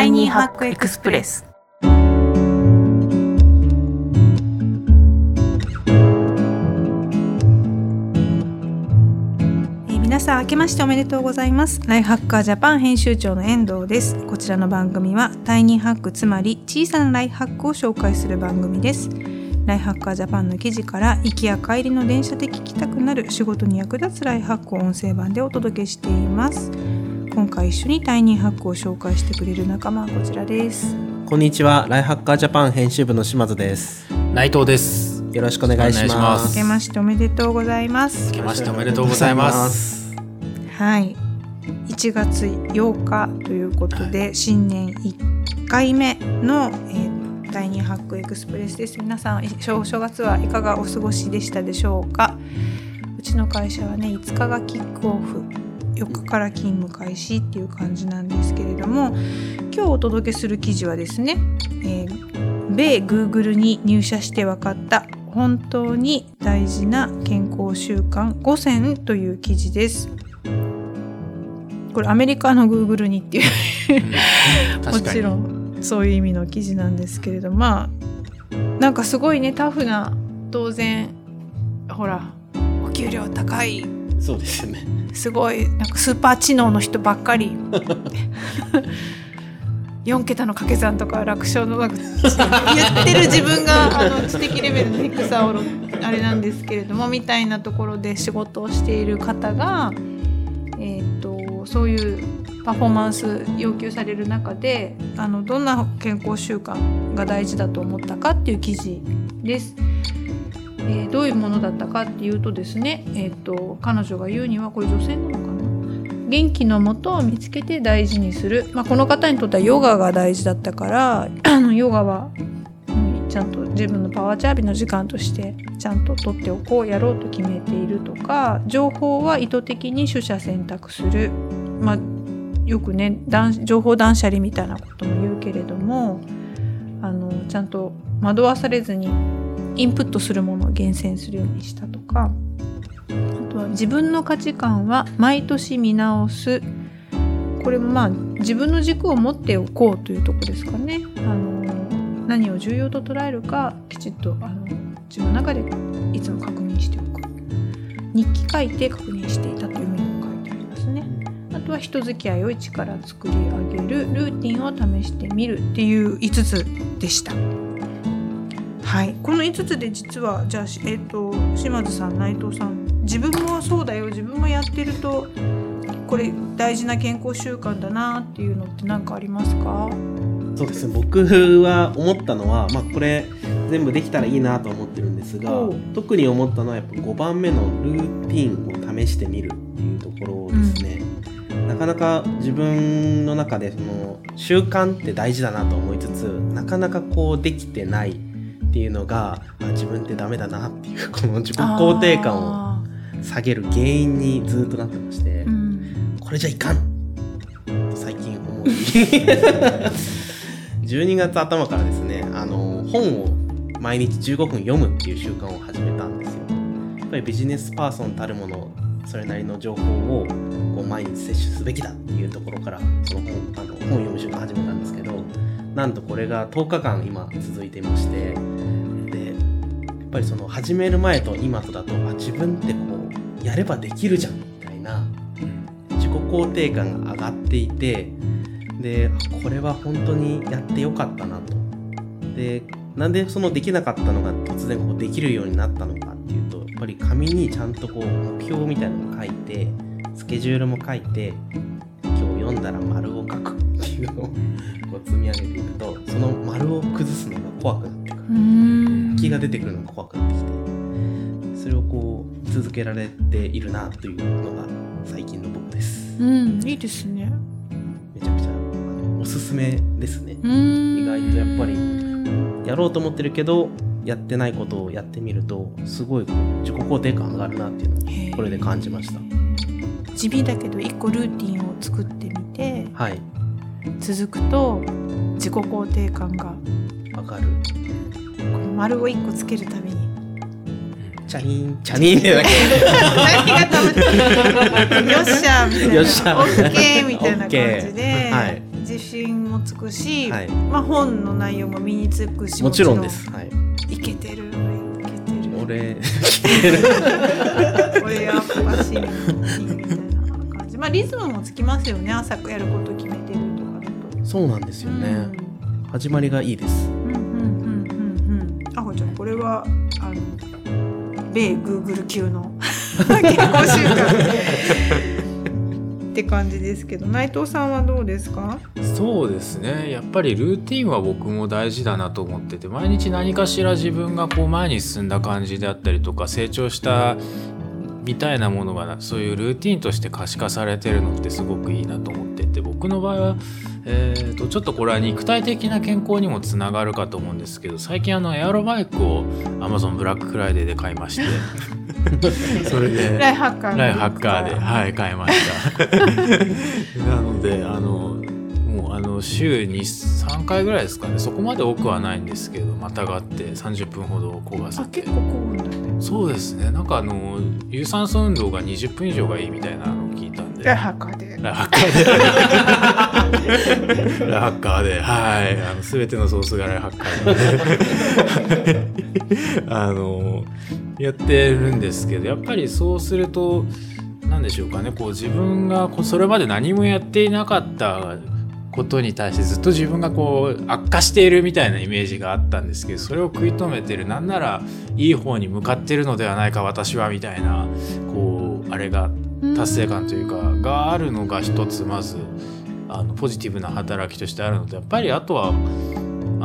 タイニーハックエクスプレス。えー皆さん明けましておめでとうございます。ライフハッカージャパン編集長の遠藤です。こちらの番組はタイニーハックつまり小さなライフハックを紹介する番組です。ライフハッカージャパンの記事から行きや帰りの電車で聞きたくなる仕事に役立つライフハックを音声版でお届けしています。今回一緒にタイニーハックを紹介してくれる仲間はこちらです。こんにちは、ライフハッカージャパン編集部の島津です。内藤です。よろしくお願いします。明けましておめでとうございます。明けましておめでとうございます。はい。1月8日ということで、新年1回目の、えー、第2ハックエクスプレスです。皆さん正月はいかがお過ごしでしたでしょうか？うちの会社はね5日がキックオフ。4日から勤務開始っていう感じなんですけれども今日お届けする記事はですね、えー米 Google に入社して分かった本当に大事な健康習慣5選という記事です。これアメリカの Google にっていうもちろんそういう意味の記事なんですけれどまあなんかすごいねタフな当然ほらお給料高いそうですよね。すごいなんかスーパー知能の人ばっかり 4桁の掛け算とか楽勝の言ってる自分があの知的レベルの低さをあれなんですけれどもみたいなところで仕事をしている方が、えー、とそういうパフォーマンス要求される中であのどんな健康習慣が大事だと思ったかっていう記事です。えーどういうものだったかっていうとですね、えー、と彼女が言うにはこれ女性なのかな。元気のもとを見つけて大事にする、まあ、この方にとってはヨガが大事だったからヨガはうんちゃんと自分のパワーチャービの時間としてちゃんと取っておこうやろうと決めているとか情報は意図的に取捨選択する、まあ、よくね情報断捨離みたいなことも言うけれどもあのちゃんと惑わされずにインプットするものを厳選するようにしたとかあとは自分の価値観は毎年見直すこれもまあ自分の軸を持っておこうというとこですかね。あの何を重要と捉えるかきちっとあの自分の中でいつも確認しておく日記書いて確認していたというふうにも書いてありますね。あとは人付き合いを一から作り上げるルーティンを試してみるっていう5つでした。はい、この5つで実はじゃあ、しえっと島津さん内藤さん自分もそうだよ。自分もやってるとこれ大事な健康習慣だなっていうのって何かありますか？そうですね。僕は思ったのは、まあこれ全部できたらいいなと思ってるんですが特に思ったのはやっぱ5番目のルーティンを試してみるっていうところですね。なかなか自分の中でその習慣って大事だなと思いつつ、なかなかこうできてないっていうのが、あ自分ってダメだなっていう この自己肯定感をあ下げる原因にずっとなってまして、ーうん。これじゃいかんと最近思い12 月頭からですねあの本を毎日15分読むっていう習慣を始めたんですよ。やっぱりビジネスパーソンたるものそれなりの情報をこう毎日摂取すべきだっていうところからその本あの本を読む習慣を始めたんですけどなんとこれが10日間今続いてましてでやっぱりその始める前と今とだとあ自分ってこうやればできるじゃんみたいな自己肯定感が上がっていてでこれは本当にやってよかったなと。でなんでそのできなかったのが突然こうできるようになったのかっていうとやっぱり紙にちゃんとこう目標みたいなのを書いてスケジュールも書いて今日読んだら丸を積み上げていくとその丸を崩すのが怖くなってくる。気が出てくるのが怖くなってきてそれをこう続けられているなというのが最近の僕です。うんいいですね。めちゃくちゃあのおすすめですね。意外とやっぱりやろうと思ってるけどやってないことをやってみるとすごい自己肯定感上がるなっていうのをこれで感じました。地味だけど一個ルーティンを作ってみてはい続くと自己肯定感が上がる。この丸を一個つけるたびに。チャリーンチャリーンでだけ。何がたまってよっしゃみたいな。よっしゃ。オッケーみたいな感じで、はい。自信もつくし、はい。まあ、本の内容も身につくしもちろんです。はい。いけてるいけてる。俺 俺やっぱしみたいな感じ。まあリズムもつきますよね朝やること決そうなんですよね、始まりがいいです。うんうんうん。うんうんあほちゃんこれはあの米グーグル級の健康習慣って感じですけど内藤さんはどうですか？そうですね。やっぱりルーティンは僕も大事だなと思ってて毎日何かしら自分がこう前に進んだ感じであったりとか成長したみたいなものがそういうルーティンとして可視化されてるのってすごくいいなと思ってて僕の場合は、えー、とちょっとこれは肉体的な健康にもつながるかと思うんですけど最近あのエアロバイクを Amazon ブラックフライデーで買いまして それで？ライハッカーライハッカーで、はい、買いました。なので、あの、もうあの週に3回ぐらいですかね。そこまで多くはないんですけどまたがって30分ほど焦がせてあ結構高温だ。ねそうですね。なんかあの有酸素運動が20分以上がいいみたいなのを聞いたんで。ライハッカーで。ライハッカーで。ラカーで。はい。あの全てのソースがライハッカーで。あのやってるんですけどやっぱりそうすると何でしょうかね。こう自分がこうそれまで何もやっていなかったことに対してずっと自分がこう悪化しているみたいなイメージがあったんですけどそれを食い止めてるなんならいい方に向かってるのではないか私はみたいなこうあれが達成感というかがあるのが一つまずあのポジティブな働きとしてあるのでやっぱりあとはあ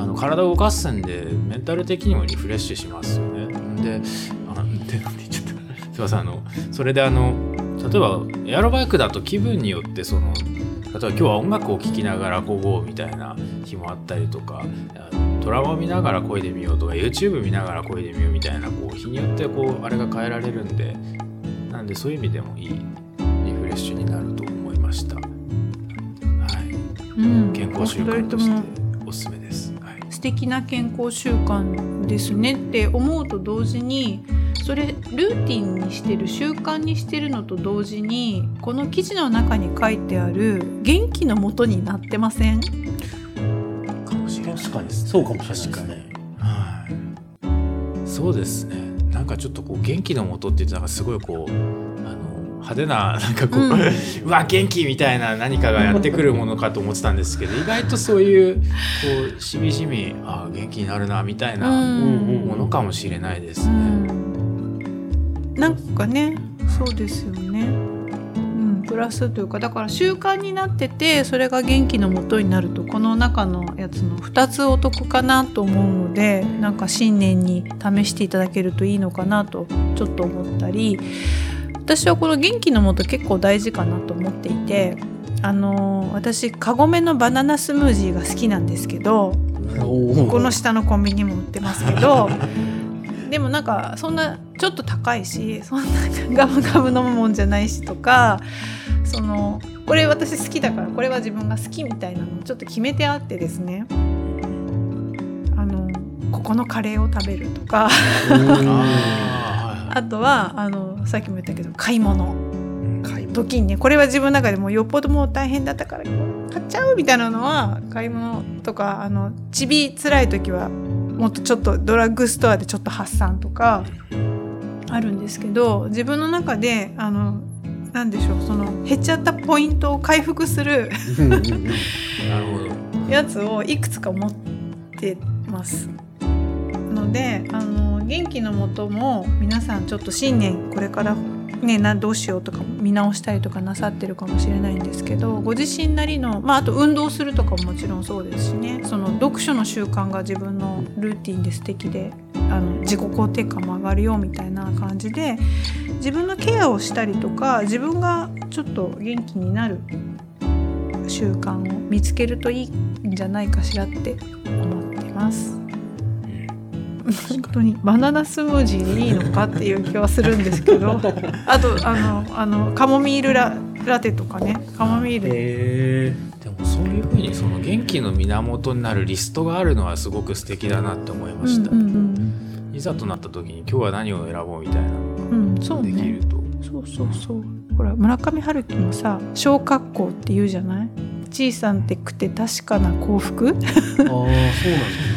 の体を動かすんでメンタル的にもリフレッシュしますよね。であでなんて言っちゃったすいませんあのそれであの例えばエアロバイクだと気分によってその例えば今日は音楽を聴きながらこごうみたいな日もあったりとかドラマを見ながら漕いでみようとか YouTube 見ながら漕いでみようみたいなこう日によってこうあれが変えられるんでなんでそういう意味でもいいリフレッシュになると思いました。はい、うん健康習慣としておすすめです。はい素敵な健康習慣ですねって思うと同時にそれルーティンにしてる習慣にしてるのと同時にこの記事の中に書いてある元気のもとになってません？かもしれない確かにそうかもしれないです確かにねはい。そうですね。なんかちょっとこう元気のもとって言ってなんかすごいこうあの派手ななんかこう、う うんわ元気みたいな何かがやってくるものかと思ってたんですけど意外とそういうこうしみじみあ元気になるなみたいなうん。ものかもしれないですうね。んなんかね。そうですよね、うん、プラスというかだから習慣になっててそれが元気のもとになるとこの中のやつの2つお得かなと思うのでなんか新年に試していただけるといいのかなとちょっと思ったり私はこの元気のもと結構大事かなと思っていてあの私カゴメのバナナスムージーが好きなんですけどここの下のコンビニも売ってますけど でもなんかそんなちょっと高いしそんなガブガブ飲むもんじゃないしとかそのこれ私好きだからこれは自分が好きみたいなのをちょっと決めてあってですね。あのここのカレーを食べるとか。ああとはあのさっきも言ったけど買い物。時にねこれは自分の中でもうよっぽどもう大変だったから買っちゃうみたいなのは買い物とかあのちび辛い時はもっとちょっとドラッグストアでちょっと発散とかあるんですけど自分の中であのなんでしょうその減っちゃったポイントを回復する。やつをいくつか持ってます。のであの元気のもとも皆さんちょっと新年これからねなどうしようとか見直したりとかなさってるかもしれないんですけどご自身なりの、まあ、あと運動するとかももちろんそうですしねその読書の習慣が自分のルーティンで素敵であの自己肯定感も上がるよみたいな感じで自分のケアをしたりとか自分がちょっと元気になる習慣を見つけるといいんじゃないかしらって思ってます。本当に。バナナスムージーでいいのかっていう気はするんですけど。あとあのあのカモミールララテとかね。カモミール、へでもそういうふうにその元気の源になるリストがあるのはすごく素敵だなって思いました。うんうんいざとなった時に今日は何を選ぼうみたいな。のうんうん、そうができねると。そうそうそう。ほら村上春樹もさ小格好って言うじゃない？小さなテックって確かな幸福？ああそうなんですね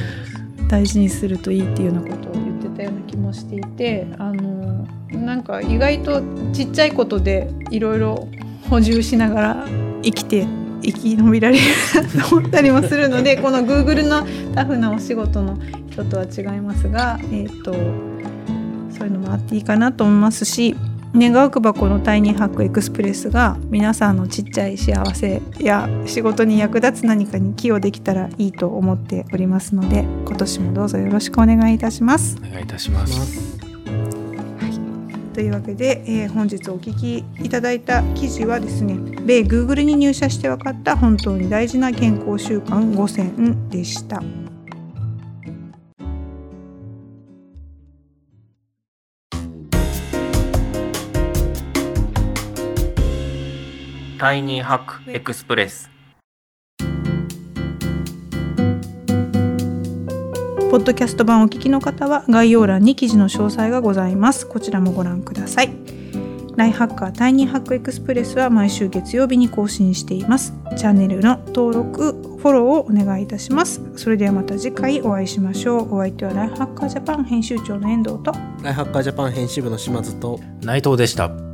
大事にするといいっていうようなことを言ってたような気もしていてあのなんか意外とちっちゃいことでいろいろ補充しながら生きて生き延びられると思ったりもするので この Google のタフなお仕事の人とは違いますが、えー、とそういうのもあっていいかなと思いますし願わく箱のタイニーハックエクスプレスが皆さんのちっちゃい幸せや仕事に役立つ何かに寄与できたらいいと思っておりますので今年もどうぞよろしくお願いいたします。お願いいたします。はいというわけで、えー本日お聞きいただいた記事はですね米 Google に入社して分かった本当に大事な健康習慣5選でした。タイニーハックエクスプレスポッドキャスト版お聞きの方は概要欄に記事の詳細がございます。こちらもご覧ください。ライフハッカータイニーハックエクスプレスは毎週月曜日に更新しています。チャンネルの登録、フォローをお願いいたします。それではまた次回お会いしましょう。お相手はライフハッカージャパン編集長の遠藤とライフハッカージャパン編集部の島津と内藤でした。